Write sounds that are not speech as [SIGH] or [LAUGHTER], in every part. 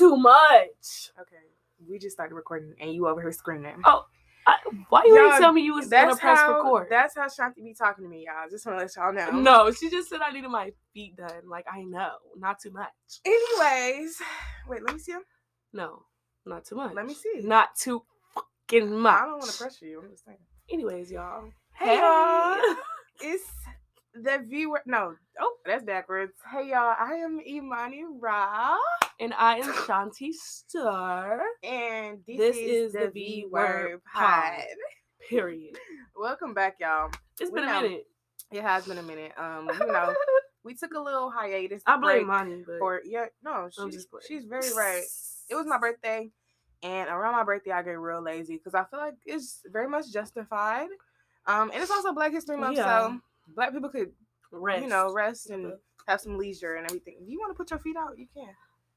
too much. Okay, we just started recording and you over here screaming. Oh, I, why you didn't Y'all, tell me you was gonna press how. record? That's how Shanti be talking to me, y'all. Just want to let y'all know. no, she just said I needed my feet done. Like I know, not too much. Anyways, wait. Let me see him. No, not too much. Let me see. Not too fucking much. I don't want to pressure you. I'm just saying. Anyways, y'all. Hey, y'all. [LAUGHS] It's the viewer. No. Oh, that's backwards. Hey y'all. I am Imani Ra, and I am Shanti Star. and this, This is, is the V Word Pod. Pod. Period. [LAUGHS] Welcome back, y'all. It's We been a minute. It has been a minute. Um, you know, [LAUGHS] we took a little hiatus. I blame but for yeah. No, she's she's very right. It was my birthday, and around my birthday, I get real lazy because I feel like it's very much justified. Um, and it's also Black History Month, Yeah. so Black people could Rest. you know rest and have some leisure and everything. If you want to put your feet out, you can.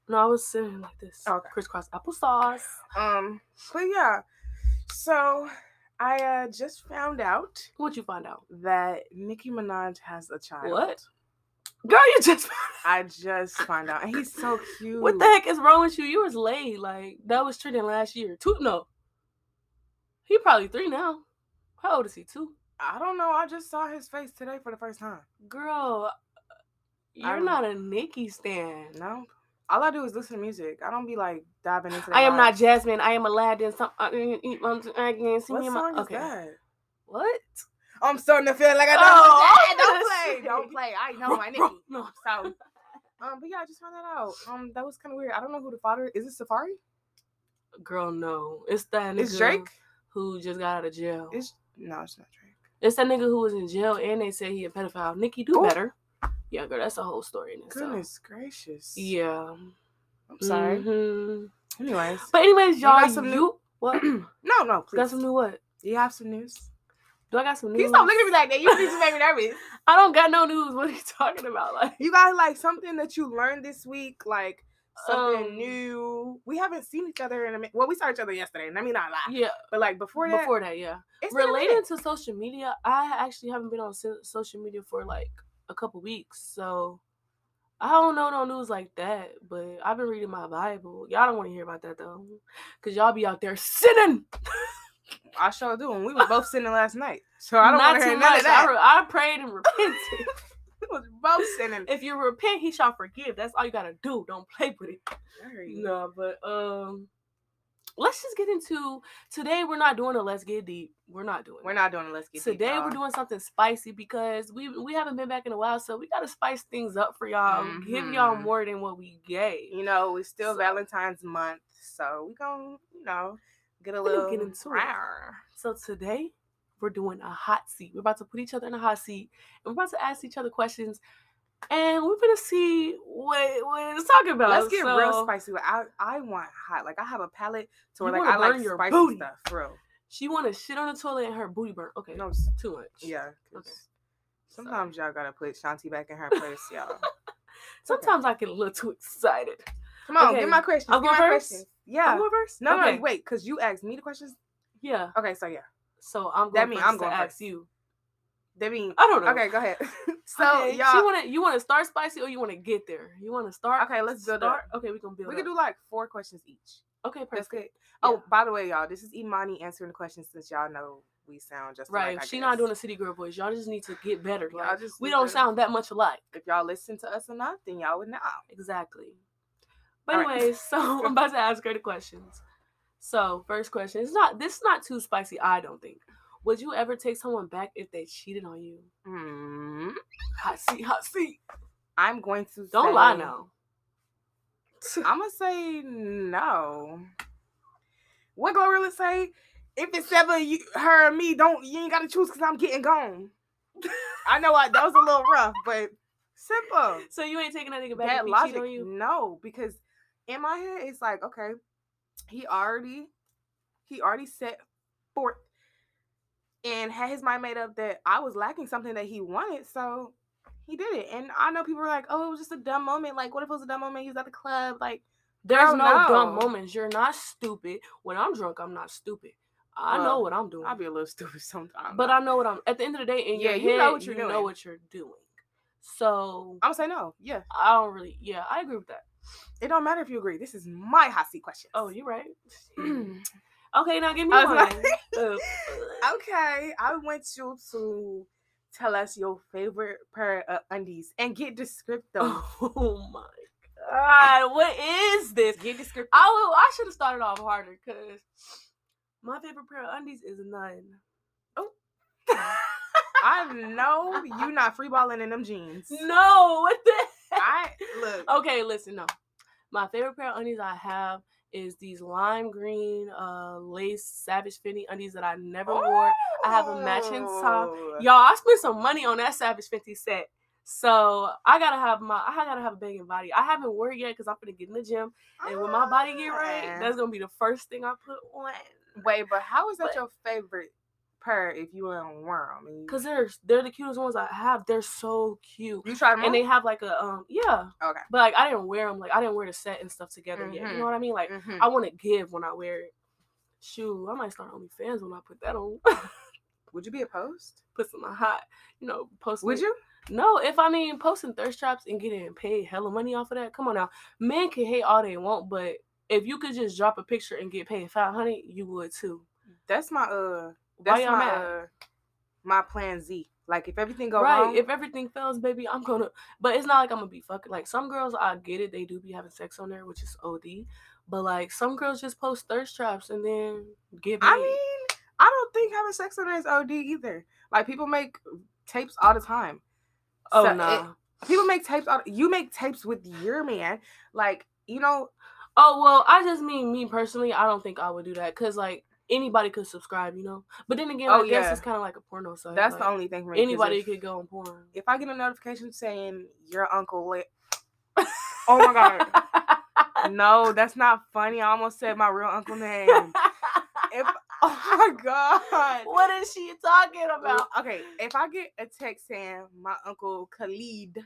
No, I was sitting like this. Okay. Crisscross applesauce. Um, but yeah, so I uh, just found out What'd you find out? that Nicki Minaj has a child. What? Girl, you just. I just found out, and he's so cute. [LAUGHS] what the heck is wrong with you? You was late. Like that was trending last year. Two? No. He probably three now. How old is he? Two. I don't know. I just saw his face today for the first time. Girl, you're I'm- not a Nicki stan. No, all I do is listen to music. I don't be like diving into. I am not. Jasmine. I am Aladdin. Some. uh, uh, uh, uh um, What me in my- song is okay. that? What? I'm starting to feel like I don't. Oh, I'm oh, don't play. Don't play. I [LAUGHS] know my Nicki. No. So, um, but yeah, I just found that out. Um, that was kind of weird. I don't know who the father is. It Safaree? Girl, no. It's that It's Drake. who just got out of jail. It's no, it's not Drake. It's that nigga who was in jail and they said he a pedophile. Nicki, do Ooh. better. Yeah, girl, that's a whole story in itself. Goodness gracious. Yeah. I'm sorry. Mhm. Anyways, But anyways, You y'all, got some new- what? [CLEARS THROAT] no, no, please. got some new what? Do you have some news? Do I got some news? You stop looking at me like that? You need to make me [LAUGHS] nervous. I don't got no news. What are you talking about? [LAUGHS] Like, You got like something that you learned this week, like something Um, new. We haven't seen each other in a minute. Well, we saw each other yesterday. Let me not lie. yeah. But like before that, Before that, yeah. Related to social media, I actually haven't been on social media for like a couple weeks, so I don't know no news like that. But I've been reading my Bible. Y'all don't want to hear about that though, cause y'all be out there sinning. I sure do, and we were both sinning last night, so I don't want to hear none of that. I, re- I prayed and [LAUGHS] repented. Was both sinning. if you repent, he shall forgive. That's all you gotta do. Don't play with it. Sorry. No, but um, let's just get into today. We're not doing a let's get deep. We're not doing. We're not doing a Let's get deep, Today y'all. we're doing something spicy because we we haven't been back in a while, so we gotta spice things up for y'all. Give y'all Mhm. more than what we gave. You know, it's still So- Valentine's month, so we gonna, you know, get a little get into it. So today we're doing a hot seat. We're about to put each other in a hot seat, and we're about to ask each other questions, and we're gonna see what what it's talking about. Let's get real spicy. I I want hot. Like I have a palate to where like I like your spicy booty. stuff. Real. She want to shit on the toilet and her booty burn. Okay, No, no, s- too much. yeah. Okay. Sometimes y'all gotta put Shanti back in her [LAUGHS] place, y'all. Sometimes I get a little too excited. Come on, Okay, get my questions. I'm get going first? questions. Yeah. I'm going first. no, okay. no, wait, because you asked me the questions. Yeah. Okay, so yeah. So I'm going That mean I'm going to ask you. That mean I don't know. okay, go ahead. [LAUGHS] [LAUGHS] so okay, y'all, she want to you want to start spicy or you want to get there? You want to start? Okay, let's build start? up. Okay, we gonna build. we up. can do like four questions each. Okay, That's perfect. good. Oh, by the way, y'all, this is Imani answering the questions since y'all know we sound just Right. Alike, she not doing a city girl voice. Y'all just need to get better. Like, just we don't to- sound that much alike. If y'all listen to us enough, then y'all would know. Exactly. But All right. so [LAUGHS] I'm about to ask her the questions. So first question is not this is not too spicy. I don't think. Would you ever take someone back if they cheated on you? Hmm. Hot seat, hot seat. I'm going to Don't lie say- now. [LAUGHS] I'm gonna say no. What Glorilla say? If it's ever you, her or me, don't you ain't gotta choose because I'm getting gone. [LAUGHS] I know I, that was a little rough, but simple. So you ain't taking that nigga back that if he logic, on you? no, because in my head it's like, okay, he already, he already set forth and had his mind made up that I was lacking something that he wanted, so he did it. And I know people are like, oh, it was just a dumb moment. Like, what if it was a dumb moment? He was at the club, like. There's no, dumb moments. You're not stupid. When I'm drunk, I'm not stupid. I know what I'm doing. I'll be a little [LAUGHS] stupid sometimes. but I know what I'm. At the end of the day, in Yeah, your you head, know what you're you know what you're doing. So I'm gonna say no. Yeah. I don't really. Yeah, I agree with that. It don't matter if you agree. This is my hot seat question. Oh, you're right. [CLEARS THROAT] okay, now give me one. like- Uh, [LAUGHS] okay, I want you to tell us your favorite pair of undies and get descriptive. oh my god, what is this? Get descriptive. I will, I should have started off harder because my favorite pair of undies is none. Oh. [LAUGHS] I know you not freeballing in them jeans. No, what the? I look. Okay, listen, no. My favorite pair of undies I have is these lime green uh lace Savage Fenty undies that I never wore. I have a matching top. Oh. Y'all, I spent some money on that Savage Fenty set. So I gotta have my I gotta have a banging body. I haven't worn yet because I'm gonna get in the gym. And when my body get right, Ah. that's gonna be the first thing I put on. Wait, but how is that But- your favorite pair if you don't wear them? Cause they're they're the cutest ones I have. They're so cute. you tried them And they have like a um yeah. Okay. But like I didn't wear them like I didn't wear the set and stuff together yet. You know what I mean? Like Mhm. I want to give when I wear it. Shoot, I might start OnlyFans when I put that on. [LAUGHS] Would you be opposed? put some hot, you know, post. Would you? No, if I mean posting thirst traps and getting paid hella money off of that, come on now. Men can hate all they want, but if you could just drop a picture and get paid five hundred, you would too. That's my uh. That's my uh, my plan Z. Like if everything goes right. wrong, If everything fails, baby, I'm gonna. But it's not like I'm gonna be fucking. Like some girls, I get it. They do be having sex on there, which is OD. But like some girls just post thirst traps and then get paid. I mean, I don't think having sex on there is OD either. Like people make tapes all the time. oh so it- nah. People make tapes. All, you make tapes with your man. Like you know, Oh well, I just mean me personally. I don't think I would do that because like anybody could subscribe, you know. But then again, Oh, I guess it's kind of like a porno site. that's like, the only thing for me. anybody If, could go on porn. if I get a notification saying your uncle lit. [LAUGHS] Oh my god. No, that's not funny. I almost said my real uncle name. If [LAUGHS] oh my god. what is she talking about? Okay, if I get a text saying my uncle Khalid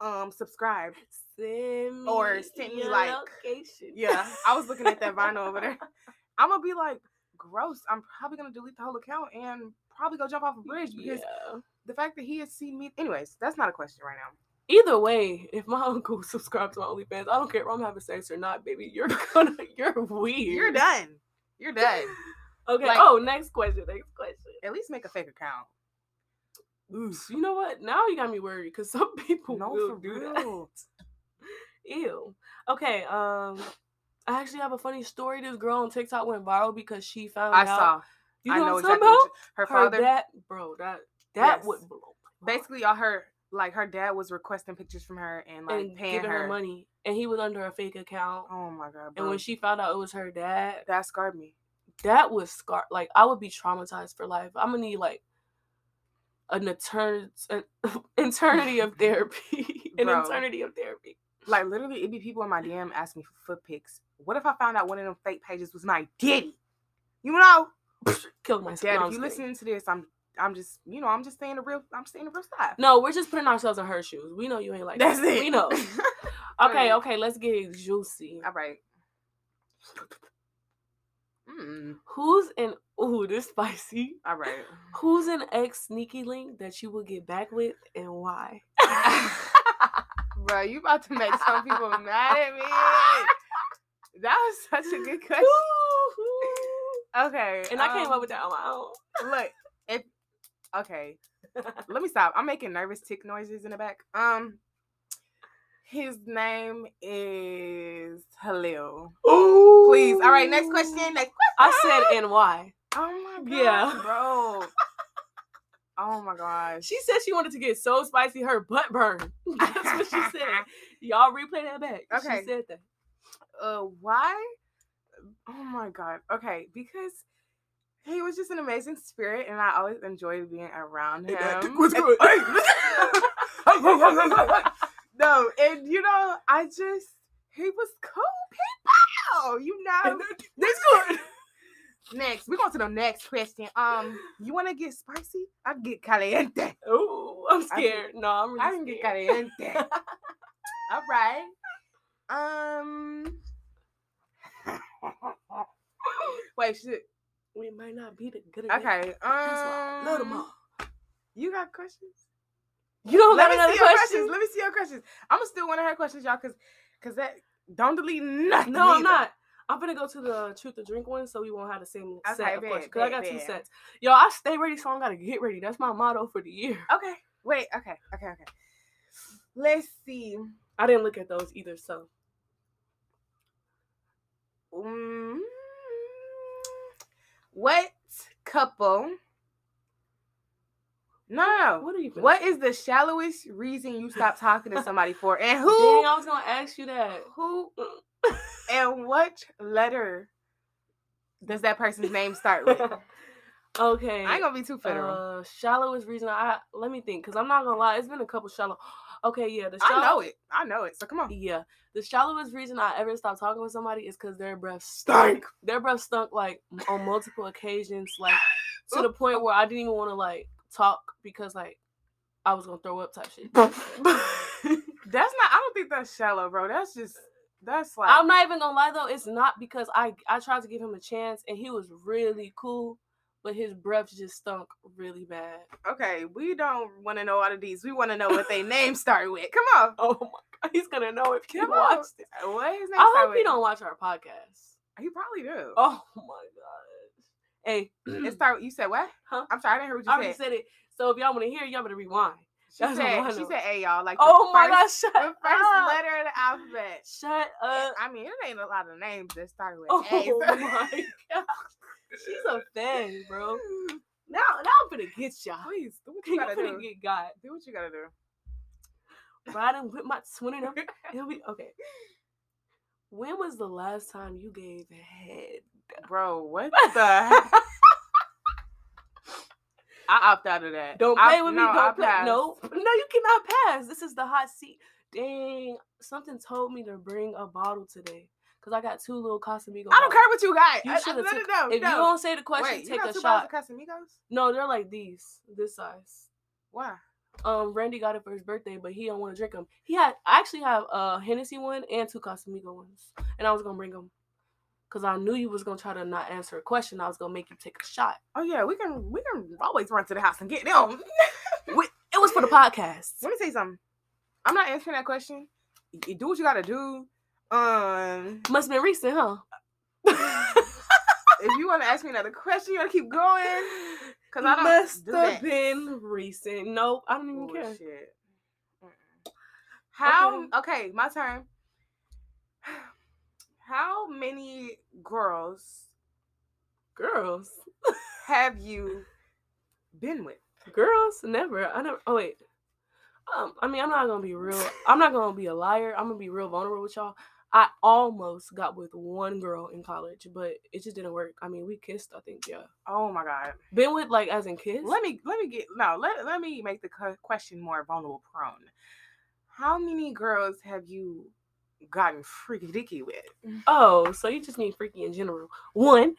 um subscribed, Send me Or send me, like- location. yeah, I was looking at that vinyl over there. [LAUGHS] I'm gonna be like, gross. I'm probably gonna delete the whole account and probably go jump off a bridge because Yeah. the fact that he has seen me. Anyways, that's not a question right now. Either way, if my [LAUGHS] uncle subscribes to my OnlyFans, I don't care if I'm having sex or not, baby. You're [LAUGHS] gonna, you're weird. You're done. You're [LAUGHS] done. Okay. Like- oh, next question. Next question. At least make a fake account. Oof, you know what? Now you got me worried because some people No, will do real. that. Ew. Okay. Um, I actually have a funny story. This girl on TikTok went viral because she found I out. saw. You I know, know I'm exactly. about? her Her father. bro. That that Yes. would blow. basically, y'all heard like her dad was requesting pictures from her and like and paying giving her. her. money, and he was under a fake account. Oh my god, and when she found out it was her dad, that scarred me. that was scar. Like I would be traumatized for life. I'm gonna need like an eternity, an [LAUGHS] eternity of [LAUGHS] therapy, [LAUGHS] an Bro. eternity of therapy. Like literally, it'd be people in my DM asking me for foot pics. What if I found out one of them fake pages was my daddy? You know, [LAUGHS] Kill myself. Dad, No, if you I'm just kidding. listening to this, I'm, I'm just, you know, I'm just saying the real, I'm saying the real stuff. No, we're just putting ourselves in her shoes. We know you ain't like That's that. it. We know. [LAUGHS] Okay, okay, let's get juicy. All right. Mm, Who's an ooh, this spicy. all right. Who's an ex sneaky link that you will get back with and why? [LAUGHS] Bro, you about to make some people mad at me. That was such a good question. [LAUGHS] Okay. and I came um, up with that on my own. Look, if okay, let me stop. I'm making nervous tick noises in the back. Um, his name is Halil. Ooh. Please. All right. Next question. Next question. I said and why. Oh my god. Yeah. bro. Oh my gosh. She said she wanted to get so spicy her butt burned. [LAUGHS] That's what she said. [LAUGHS] Y'all replay that back. Okay. She said that. Uh, why? Oh my god. Okay, because he was just an amazing spirit, and I always enjoyed being around him. And that dick was And- good. [LAUGHS] no, and you know, I just he was cool people. You know, That's good. [LAUGHS] next we're going to the next question. Um, you want to get spicy? I get caliente. Oh, I'm I scared. no, I'm really I can get caliente. [LAUGHS] All right. Um. [LAUGHS] Wait, shit. we might not be the good. Okay. Um. That's why I love them all. You got questions? You don't Let got me another see your question? questions. Let me see your questions. I'm gonna steal one of her questions, y'all, because Cause that don't delete nothing. No, I'm not. I'm gonna go to the truth or drink one, so we won't have the same Okay, set of questions. Cause I bet, got two bet. sets. Yo, I stay ready, so I'm gotta get ready. That's my motto for the year. Okay. Wait. Okay. Okay. Okay. Let's see. I didn't look at those either, so Mm, what couple? No, no, what are you? What is the shallowest reason you stop talking to [LAUGHS] somebody for, and who? Dang? I was gonna ask you that. Who? [LAUGHS] And what letter does that person's name start with? [LAUGHS] okay. I ain't gonna be too federal. Uh, shallowest reason I let me think, cause I'm not gonna lie, it's been a couple shallow. Okay, yeah, the I know it. I know it. So come on. Yeah, the shallowest reason I ever stopped talking with somebody is because their breath stunk. Their breath stunk like on multiple occasions, [SIGHS] like to the point where I didn't even want to like talk because like I was gonna throw up type shit. [LAUGHS] [LAUGHS] That's not. I don't think that's shallow, bro. That's just. That's like. I'm not even gonna lie though, it's not because I I tried to give him a chance and he was really cool, but his breath just stunk really bad. okay. We don't want to know all of these. We want to know what they name start with. Come on. [LAUGHS] Oh my god, he's gonna know if he watched it. What his name I hope he don't watch our podcast. He probably do. Oh my gosh. Hey, It [CLEARS THROAT] start. You said what? Huh? I'm sorry. I didn't hear what you said. I already said. said it. So if y'all want to hear, y'all better rewind. She That's said. She said, "Hey y'all." Like. the Oh my first- gosh, shut The first up. letter of the alphabet. Shut up. I mean, it ain't a lot of names that start with Oh A. so- my [LAUGHS] god. She's a fan, bro. [LAUGHS] Now, now I'm gonna get y'all. Please do what You gotta do. get got. Do what you gotta do. Riding with my twin and. [LAUGHS] It'll be okay. When was the last time you gave head? Bro, what the? I opt out of that. Don't I- play with me. no, I Don't play. pass. No, no, you cannot pass. This is the hot seat. Dang, something told me to bring a bottle today because I got two little Casamigos. I don't care what you got. You I- I- should've no, took- no, no, If no. you don't say the question, Wait, you take got a two shot. bottles of Casamigos? No, they're like these, this size. Why? Um, Randy got it for his birthday, but he don't want to drink them. He had, I actually have a Hennessy one and two Casamigo ones, and I was gonna bring them because I knew you was gonna try to not answer a question. I was gonna make you take a shot. Oh yeah, we can we can always run to the house and get them. [LAUGHS] It was for the podcast. Let me say something. I'm not answering that question. You do what you gotta do. Um, Must have been recent, huh? if you want to ask me another question, you gotta keep going. Cause I don't Must do have that. been recent. Nope, I don't even care. Bullshit. Mm-mm. How? Okay. my turn. How many girls Girls, have you been with? girls, never. I never. Oh wait. Um, I mean, I'm not gonna be real. I'm not gonna be a liar. I'm gonna be real vulnerable with y'all. I almost got with one girl in college, but it just didn't work. I mean, we kissed. I think, yeah. Oh my god. Been with like as in kiss. Let me let me get no. Let let me make the question more vulnerable prone. How many girls have you gotten freaky dicky with? Oh, so you just mean freaky in general? One,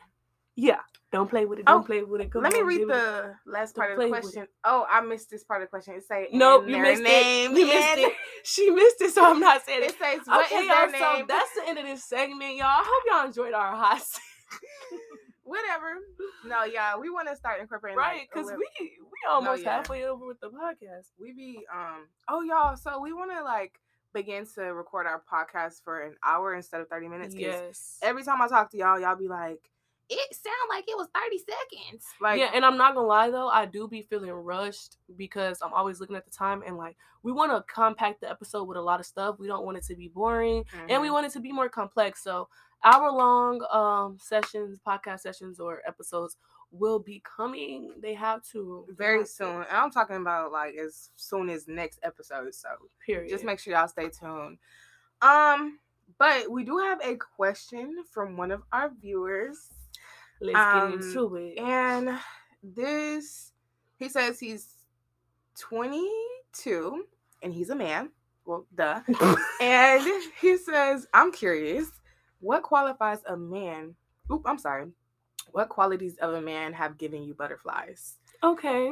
yeah. Don't play with it. Don't Oh, play with it. Come Let me read give it- the last the part of the play with it. question. Oh, I missed this part of the question. It say Nope, you missed name. it. You missed it. She missed it, so I'm not saying It it. says what is okay, their y'all. So name. that's the end of this segment, y'all. I hope y'all enjoyed our hot seat. [LAUGHS] Whatever. No, yeah, we want to start incorporating right? like, Because little- we we almost yeah. halfway over with the podcast. we be um. Oh, y'all. So we want to like begin to record our podcast for an hour instead of thirty minutes. Yes. Every time I talk to y'all, y'all be like, "It sound like it was thirty seconds." Like, yeah, and I'm not gonna lie though, I do be feeling rushed because I'm always looking at the time and like we want to compact the episode with a lot of stuff. We don't want it to be boring, and we mhm. want it to be more complex. So hour long um sessions, podcast sessions, or episodes will be coming. They have to very have soon. And I'm talking about like as soon as next episode. So Period. just make sure y'all stay tuned. Um, but we do have a question from one of our viewers. Let's um, get into it. And this, he says he's 22 and he's a man. Well, duh. [LAUGHS] and he says, I'm curious, what qualifies a man? Oop, I'm sorry. What qualities of a man have given you butterflies? Okay.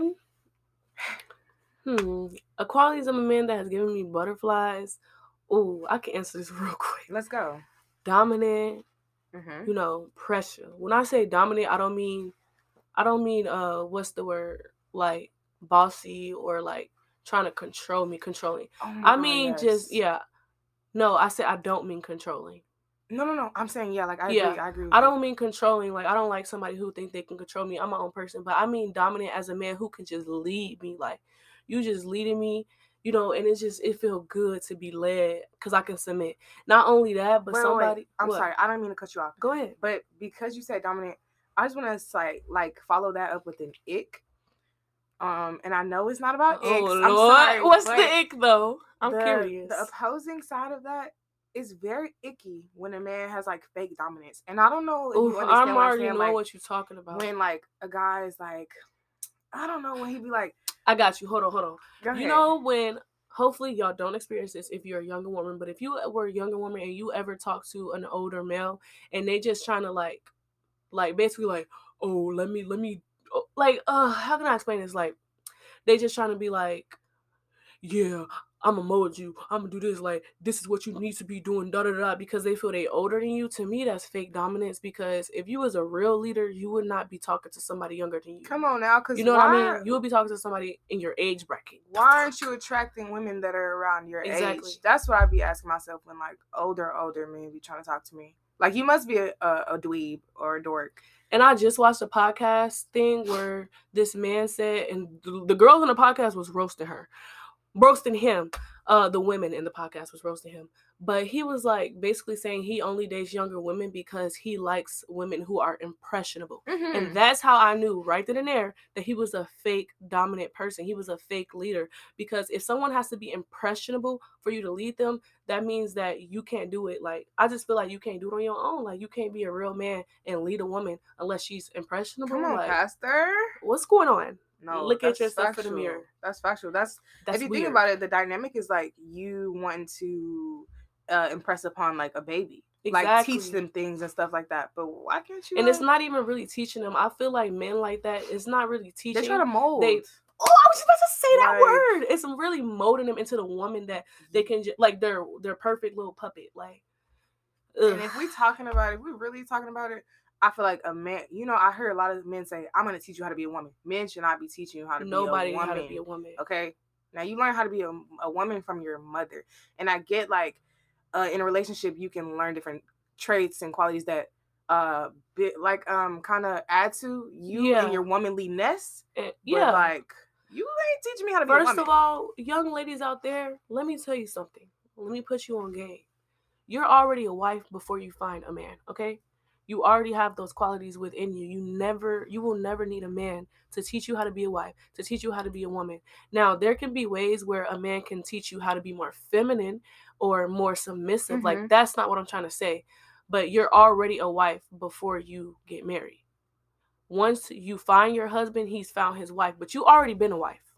Hmm. A qualities of a man that has given me butterflies. Oh, I can answer this [LAUGHS] real quick. Let's go. Dominant, Mm-hmm. you know, pressure. When I say dominant, I don't mean I don't mean uh what's the word? Like bossy or like trying to control me, controlling. Oh I mean just yeah. No, I said I don't mean controlling. No, no, no. I'm saying yeah. Like I Yeah, agree. I agree. With I don't mean controlling. Like I don't like somebody who think they can control me. I'm my own person, but I mean dominant as a man who can just lead me. Like you just leading me, you know, and it's just it feel good to be led because I can submit. Not only that, but Wait, wait, wait. somebody. I'm what? sorry. I don't mean to cut you off. Go ahead. But because you said dominant, I just want to like like follow that up with an ick. Um, and I know it's not about icks. Oh I'm Lord, sorry, what's the ick though? I'm the- curious. The opposing side of that is very icky when a man has like fake dominance, and I don't know if Oof, you understand I'm what I'm already know Like what you're talking about. when like a guy is like, I don't know when he'd be like, I got you. Hold on, hold on. You know when hopefully y'all don't experience this if you're a younger woman, but if you were a younger woman and you ever talk to an older male and they just trying to like like basically like, oh, let me let me oh, like uh how can I explain this? Like they just trying to be like, yeah, I'm gonna mold you. I'm gonna do this. Like this is what you need to be doing. Da da da. Because they feel they older than you. To me, that's fake dominance. Because if you was a real leader, you would not be talking to somebody younger than you. come on now, because You know what I mean? You would be talking to somebody in your age bracket. why aren't you attracting women that are around your Exactly. age? That's what I'd be asking myself when like older, older men be trying to talk to me. Like you must be a, a, a dweeb or a dork. And I just watched a podcast thing where this man said, and the, the girls in the podcast was roasting her, roasting him. Uh, the women in the podcast was roasting him, but he was like basically saying he only dates younger women because he likes women who are impressionable. Mm-hmm. And that's how I knew right then and there that he was a fake dominant person. He was a fake leader. Because if someone has to be impressionable for you to lead them, that means that you can't do it. Like, I just feel like you can't do it on your own. Like, you can't be a real man and lead a woman unless she's impressionable. Come on, like, Pastor. what's going on? No, Look at yourself in the factual. mirror. That's factual. That's, That's if you weird. think about it, the dynamic is like you wanting to uh, impress upon like a baby, like teach them things and stuff like that. But why can't you? and it's not even really teaching them. I feel like men like that, it's not really teaching. They try to mold. They- Oh, I was just about to say that Like- word. It's really molding them into the woman that they can just like their their perfect little puppet. Like, ugh. and if we talking about it, we really talking about it. I feel like a man, you know, I heard a lot of men say, "I'm going to teach you how to be a woman." Men should not be teaching you how to nobody be a how woman. to be a woman. Okay. Now you learn how to be a, a woman from your mother. And I get like uh in a relationship you can learn different traits and qualities that uh bit like um kind of add to you Yeah. and your womanliness. And- But yeah. like you ain't teaching me how to be First of all, young ladies out there, let me tell you something. Let me put you on game. You're already a wife before you find a man, okay? You already have those qualities within you. You never you will never need a man to teach you how to be a wife, to teach you how to be a woman. Now, there can be ways where a man can teach you how to be more feminine or more submissive. Mhm. Like that's not what I'm trying to say. But you're already a wife before you get married. Once you find your husband, he's found his wife, but you already been a wife.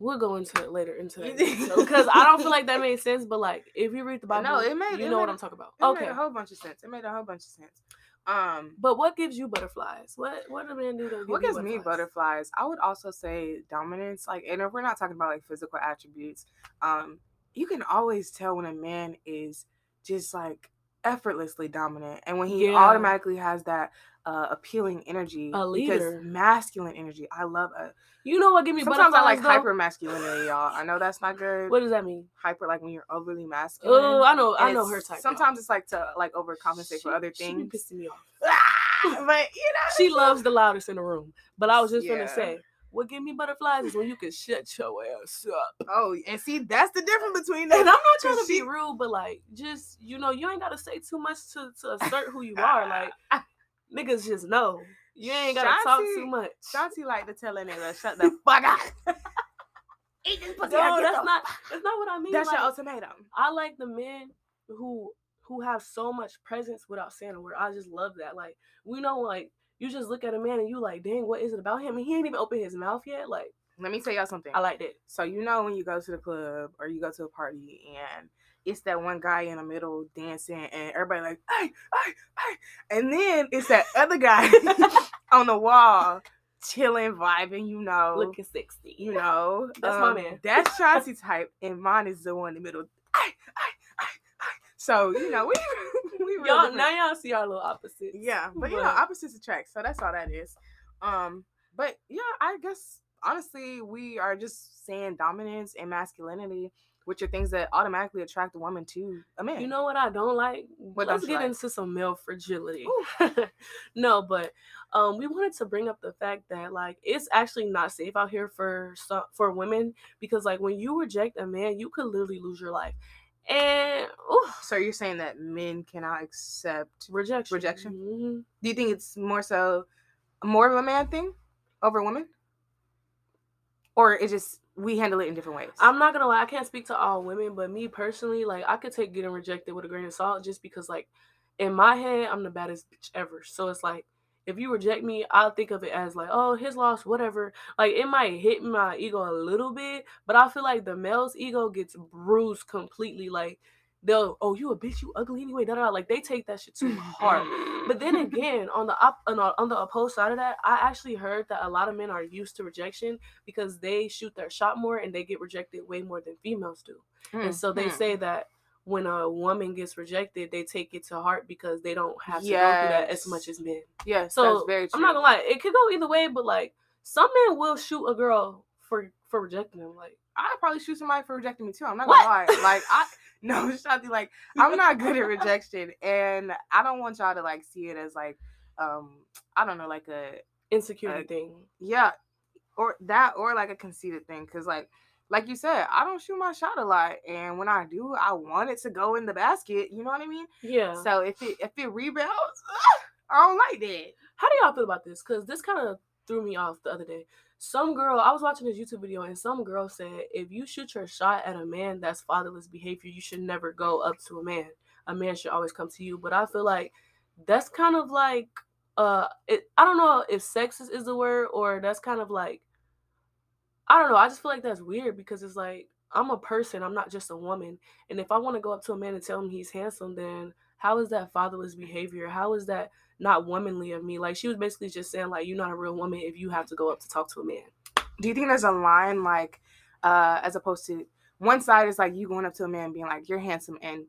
We'll go into it later into that [LAUGHS] because I don't feel like that made sense. But like, if you read the Bible, No, it made- you it know made what I'm talking about. It okay, made a whole bunch of sense. It made a whole bunch of sense. Um but what gives you butterflies? What what do men do that? what gives me butterflies? I would also say dominance. Like, and if we're not talking about like physical attributes, um, you can always tell when a man is just like effortlessly dominant, and when he Yeah. automatically has that uh, appealing energy, A leader. because masculine energy. I love. A, You know what give me sometimes I like though? hyper masculinity, y'all. I know that's not good. What does that mean? hyper like when you're overly masculine? Oh, I know, I know her type. y'all. Sometimes it's like to like overcompensate for She- other she be things. pissing me off. Ah, but you know, She loves the loudest in the room. But I was just Yeah. gonna say, what give me butterflies is when you can shut your ass up. Oh, and see, that's the difference between that. And. I'm not trying to Cause be rude, but like, just you know, you ain't gotta say too much to to assert who you are. Like, [LAUGHS] niggas just know. You ain't gotta talk too much. Shanti like to tell a nigga, shut the fuck up. [LAUGHS] Eat this pussy. No, that's not. That's not what I mean. That's like, your ultimatum. I like the men who who have so much presence without saying a word. I just love that. Like we know, like you just look at a man and you like, dang, what is it about him? And he ain't even opened his mouth yet. Like Let me tell y'all something. I like that. So you know when you go to the club or you go to a party and it's that one guy in the middle dancing and everybody like, hey, hey, hey. And then it's that other guy [LAUGHS] [LAUGHS] on the wall chilling, vibing, you know. Looking sexy. you know. That's my um, man. That's [LAUGHS] Shanti type, and mine is the one in the middle. Ay, ay, ay, ay. So, you know, we we real Y'all different. now y'all see our little opposites. Yeah, but you know, opposites attract. So that's all that is. Um, but yeah, I guess honestly, we are just saying dominance and masculinity which are things that automatically attract a woman to a man. You know what I don't like? What Let's don't get like? into some male fragility. [LAUGHS] no, but um, we wanted to bring up the fact that like it's actually not safe out here for for women because like when you reject a man, you could literally lose your life. And ooh, So you're saying that men cannot accept? rejection. Rejection? Mhm. Do you think it's more so more of a man thing over women, or it just we handle it in different ways? I'm not gonna lie, I can't speak to all women, but me personally, like I could take getting rejected with a grain of salt just because like in my head, I'm the baddest bitch ever. So it's like if you reject me, I'll think of it as like, oh, his loss, whatever. Like it might hit my ego a little bit, but I feel like the male's ego gets bruised completely. Like they'll, oh, you a bitch, you ugly anyway. Da, da, da. Like they take that shit too hard. But then [LAUGHS] again, on the op- on, the, on the opposed side of that, I actually heard that a lot of men are used to rejection because they shoot their shot more and they get rejected way more than females do. And so they Mhm. say that when a woman gets rejected, they take it to heart because they don't have to go through that as much as men. Yeah, So that's very true. I'm not gonna lie, it could go either way, but like some men will shoot a girl for for rejecting them. Like I'd probably shoot somebody for rejecting me too. I'm not What? gonna lie. Like I [LAUGHS] [LAUGHS] no, Shanti, like I'm not good at rejection, and I don't want y'all to like see it as like um I don't know like a insecurity Uh, thing. yeah or that or like a conceited thing because like like you said i don't shoot my shot a lot and when i do i want it to go in the basket you know what i mean Yeah. so if it if it rebounds i don't like that How do y'all feel about this? Because this kind of threw me off the other day. Some girl, I was watching this YouTube video, and some girl said, if you shoot your shot at a man that's fatherless behavior, you should never go up to a man. A man should always come to you. But I feel like that's kind of like, uh, it, I don't know if sexist is the word or that's kind of like, I don't know. I just feel like that's weird because it's like I'm a person. I'm not just a woman. And if I want to go up to a man and tell him he's handsome, then how is that fatherless behavior? How is that not womanly of me? Like she was basically just saying like you're not a real woman if you have to go up to talk to a man. do you think there's a line like uh as opposed to one side is like you going up to a man being like you're handsome and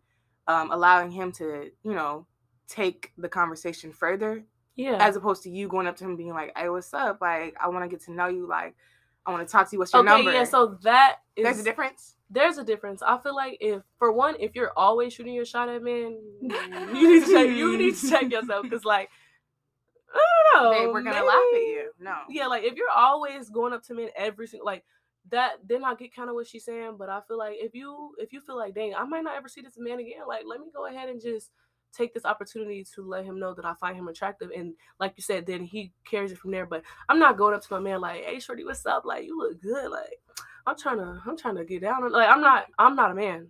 um allowing him to you know take the conversation further Yeah. as opposed to you going up to him being like hey what's up like i want to get to know you like i want to talk to you what's your okay, number yeah. So that is there's a difference there's a difference. I feel like if for one, if you're always shooting your shot at men, [LAUGHS] you need to check you need to check yourself because like I don't know. Babe, we're gonna laugh at you no Yeah, like if you're always going up to men every single like that, then I get kind of what she's saying. But I feel like if you if you feel like dang, I might not ever see this man again. Like let me go ahead and just take this opportunity to let him know that I find him attractive. And like you said, then he carries it from there. But I'm not going up to my man like, hey shorty, what's up? Like you look good. Like I'm trying to I'm trying to get down. Like I'm not I'm not a man.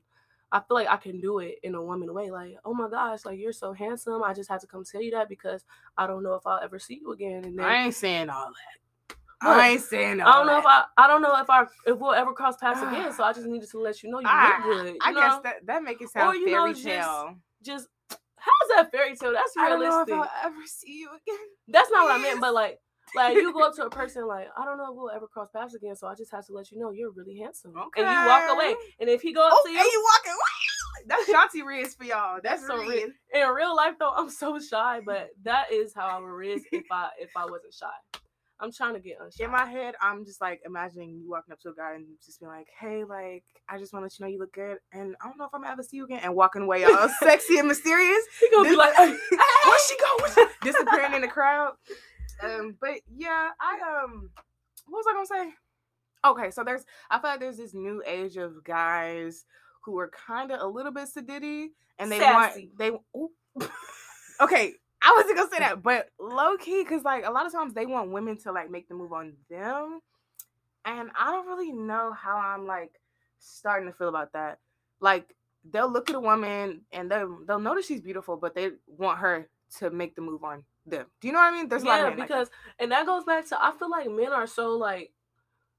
I feel like I can do it in a woman way. Like, oh my gosh, like you're so handsome. I just had to come tell you that because I don't know if I'll ever see you again. And then i ain't saying all that What? i ain't saying all I don't know if. I I don't know if I if we'll ever cross paths again. So I [SIGHS] just needed to let you know you look good. You i know? guess that that make it sound Or, you know, fairy just- tale just how's that fairy tale? That's realistic. i don't know if i'll ever see you again That's not what I meant, but like like you go up to a [LAUGHS] person like I don't know if we'll ever cross paths again. So I just have to let you know you're really handsome. Okay. And you walk away. And if he go up oh to and you you walking away [LAUGHS] that's shanti riz for y'all that's, so Riz. riz in real life though, I'm so shy, but that is how I would risk if I if I wasn't shy. I'm trying to get unshy. in my head, I'm just like imagining you walking up to a guy and just being like, "Hey, like, I just want to let you know you look good, and I don't know if I'm gonna ever see you again," and walking away all [LAUGHS] sexy and mysterious. he gonna be like, hey, [LAUGHS] Where's she going?" Disappearing in the crowd. Um, but yeah, I um, what was I gonna say? Okay, so there's, I feel like there's this new age of guys who are kind of a little bit sedity, and they Sassy. want they. Ooh. [LAUGHS] okay, I wasn't gonna say that, but low key, because like a lot of times they want women to like make the move on them, and I don't really know how I'm like starting to feel about that. Like they'll look at a woman and they'll they'll notice she's beautiful, but they want her to make the move on them. Do you know what I mean? There's a lot of yeah, men like because and that goes back to I feel like men are so like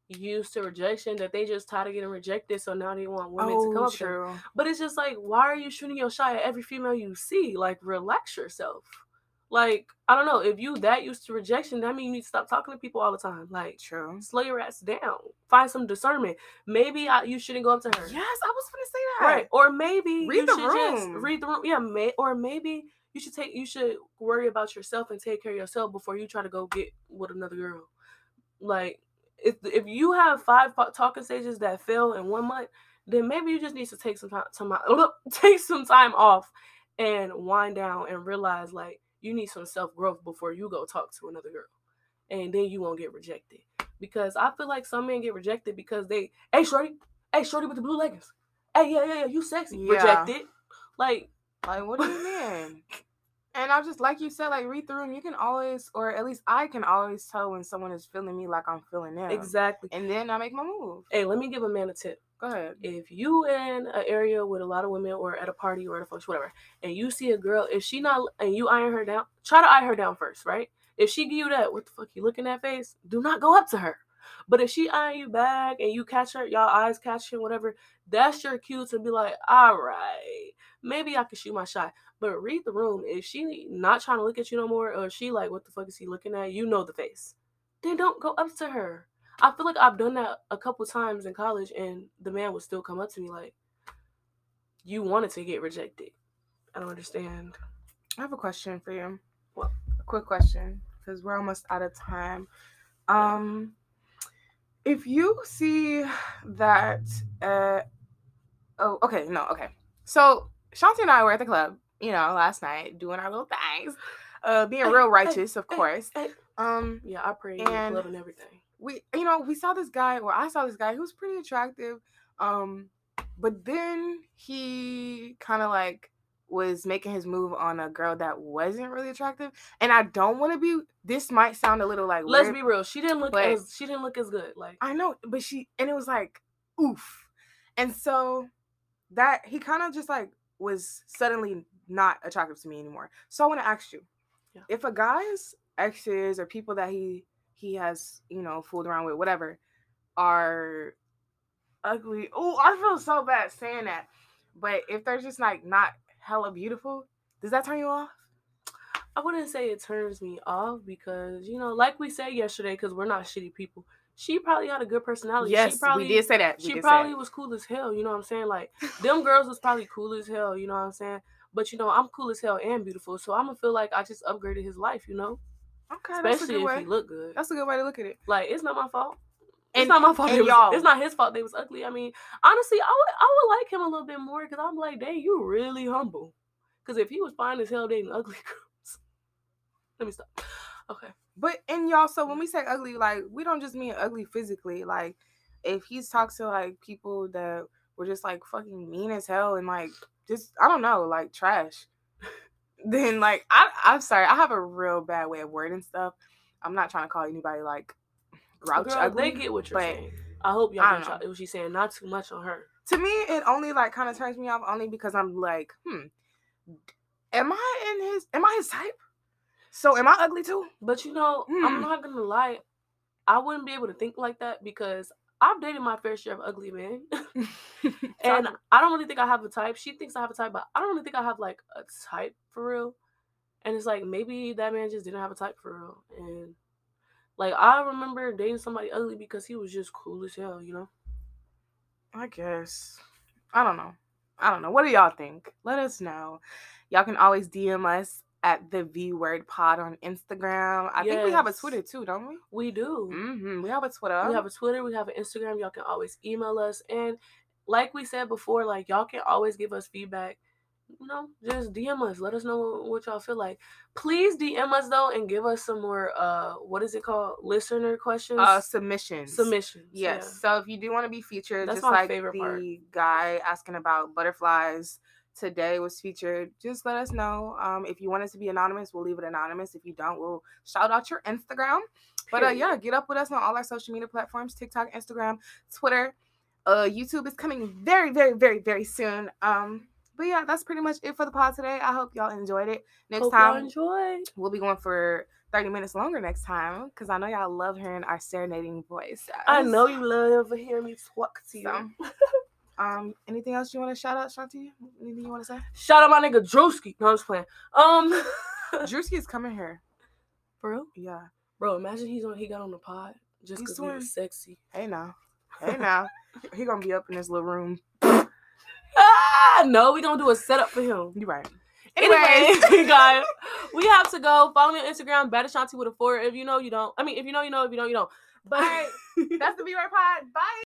used to rejection that they just tired of getting rejected, so now they want women to come oh, up to them. But it's just like, why are you shooting your shot at every female you see? Like, relax yourself. Like, I don't know. If you that used to rejection, that means you need to stop talking to people all the time. Like, True. slow your ass down. Find some discernment. Maybe I, you shouldn't go up to her. Yes, I was gonna say that. Right. Or maybe Read you the should just room. read the room. Yeah, may, or maybe you should take you should worry about yourself and take care of yourself before you try to go get with another girl. Like if if you have five talking stages that fail in one month, then maybe you just need to take some time, some [LAUGHS] take some time off and wind down and realize like you need some self growth before you go talk to another girl, and then you won't get rejected. Because I feel like some men get rejected because they, hey shorty, hey shorty with the blue leggings, hey yeah yeah yeah, you sexy, Yeah. rejected. Like Like, what do you mean? [LAUGHS] and I just like you said, like read through you can always, or at least I can always tell when someone is feeling me like I'm feeling them. exactly. And then I make my move. Hey, let me give a man a tip. Go ahead. if you in an area with a lot of women or at a party or at a function, whatever, and you see a girl, if she not and you iron her down, try to eye her down first, right? If she give you that, what the fuck you looking at face? Do not go up to her. But if she eyeing you back and you catch her, y'all eyes catch her, whatever, that's your cue to be like, all right, maybe I can shoot my shot. But read the room. If she not trying to look at you no more, or she like, what the fuck is he looking at? You know the face. Then don't go up to her. I feel like I've done that a couple times in college, and the man would still come up to me like, "You wanted to get rejected." I don't understand. I have a question for you. What? A quick question, because we're almost out of time. Um, if you see that, uh, oh, okay, no, okay. So Shanti and I were at the club, you know, last night doing our little things, uh, being real [LAUGHS] righteous, of course. [LAUGHS] Um, Yeah, I pray And- and everything. We you know we saw this guy or i saw this guy who was pretty attractive um but then he kind of like was making his move on a girl that wasn't really attractive and i don't want to be this might sound a little like Let's weird, be real. She didn't look as she didn't look as good. Like i know but she and it was like oof and so that he kind of just like was suddenly not attractive to me anymore so i want to ask you Yeah. if a guy's exes or people that he he has you know fooled around with whatever are ugly oh i feel so bad saying that but if they're just like not hella beautiful does that turn you off I wouldn't say it turns me off because you know, like we said yesterday, because we're not shitty people. She probably had a good personality. yes she probably, we did say that we she probably was cool as hell. You know what I'm saying? Like [LAUGHS] them girls was probably cool as hell. You know what I'm saying? But you know, I'm cool as hell and beautiful, so I'm gonna feel like I just upgraded his life. You know, okay that's a especially good if way he look good. that's a good way to look at it Like it's not my fault. It's And- not my fault. It was, y'all- it's not his fault. They was ugly. I mean, honestly, I would I would like him a little bit more because I'm like, dang, you really humble. Because if he was fine as hell dating ugly [LAUGHS] girls, let me stop. Okay. But and y'all, so when we say ugly, like we don't just mean ugly physically. Like if he's talked to like people that were just like fucking mean as hell and like just I don't know, like trash. Then like I I'm sorry, I have a real bad way of wording stuff. I'm not trying to call anybody like grouch Girl, ugly. they get what you're saying. I hope y'all get what she's saying. Not too much on her. to me it only like kind of turns me off only because I'm like, hmm, am I in his am I his type? So am I ugly too? But you know, I'm Hmm. not gonna lie. I wouldn't be able to think like that because I've dated my fair share of ugly men. [LAUGHS] [LAUGHS] and I don't really think I have a type. She thinks I have a type, but I don't really think I have like a type for real. And it's like maybe that man just didn't have a type for real. And like I remember dating somebody ugly because he was just cool as hell, you know? I guess. I don't know. I don't know. What do y'all think? Let us know. Y'all can always DM us at the V Word Pod on Instagram. I think we have a Twitter too, don't we? We do. Mm-hmm. We have a Twitter. We have a Twitter, we have an Instagram. Y'all can always email us. And like we said before, like y'all can always give us feedback. You know, just DM us. Let us know what y'all feel like. Please DM us though and give us some more uh what is it called? Listener questions. uh, submissions. submissions. Yes. So if you do want to be featured, That's just my like favorite the part. guy asking about butterflies today was featured, just let us know. Um, if you want it to be anonymous, we'll leave it anonymous. If you don't, we'll shout out your Instagram. But uh, yeah, get up with us on all our social media platforms: TikTok, Instagram, Twitter. Uh, YouTube is coming very, very, very, very soon. Um, but yeah, that's pretty much it for the pod today. I hope y'all enjoyed it. Next Hope time enjoy. we'll be going for 30 minutes longer next time because I know y'all love hearing our serenading voice. I know you love hearing me talk to you. So, [LAUGHS] um, anything else you want to shout out, Shanti? Anything you want to say? Shout out my nigga Drewski. No, I'm just playing. Um [LAUGHS] Drewski is coming here. For real? Yeah. Bro, imagine he's on he got on the pod just because we doing- was sexy. Hey now. [LAUGHS] Hey now. he gonna be up in this little room. Ah, no, we gonna do a setup for him. You right. Anyways, [LAUGHS] you guys, we have to go. Follow me on Instagram, Bad Ashanti with a four. If you know, you don't. I mean, if you know, you know. If you don't, you don't. But right. That's the V Word Pod. Bye.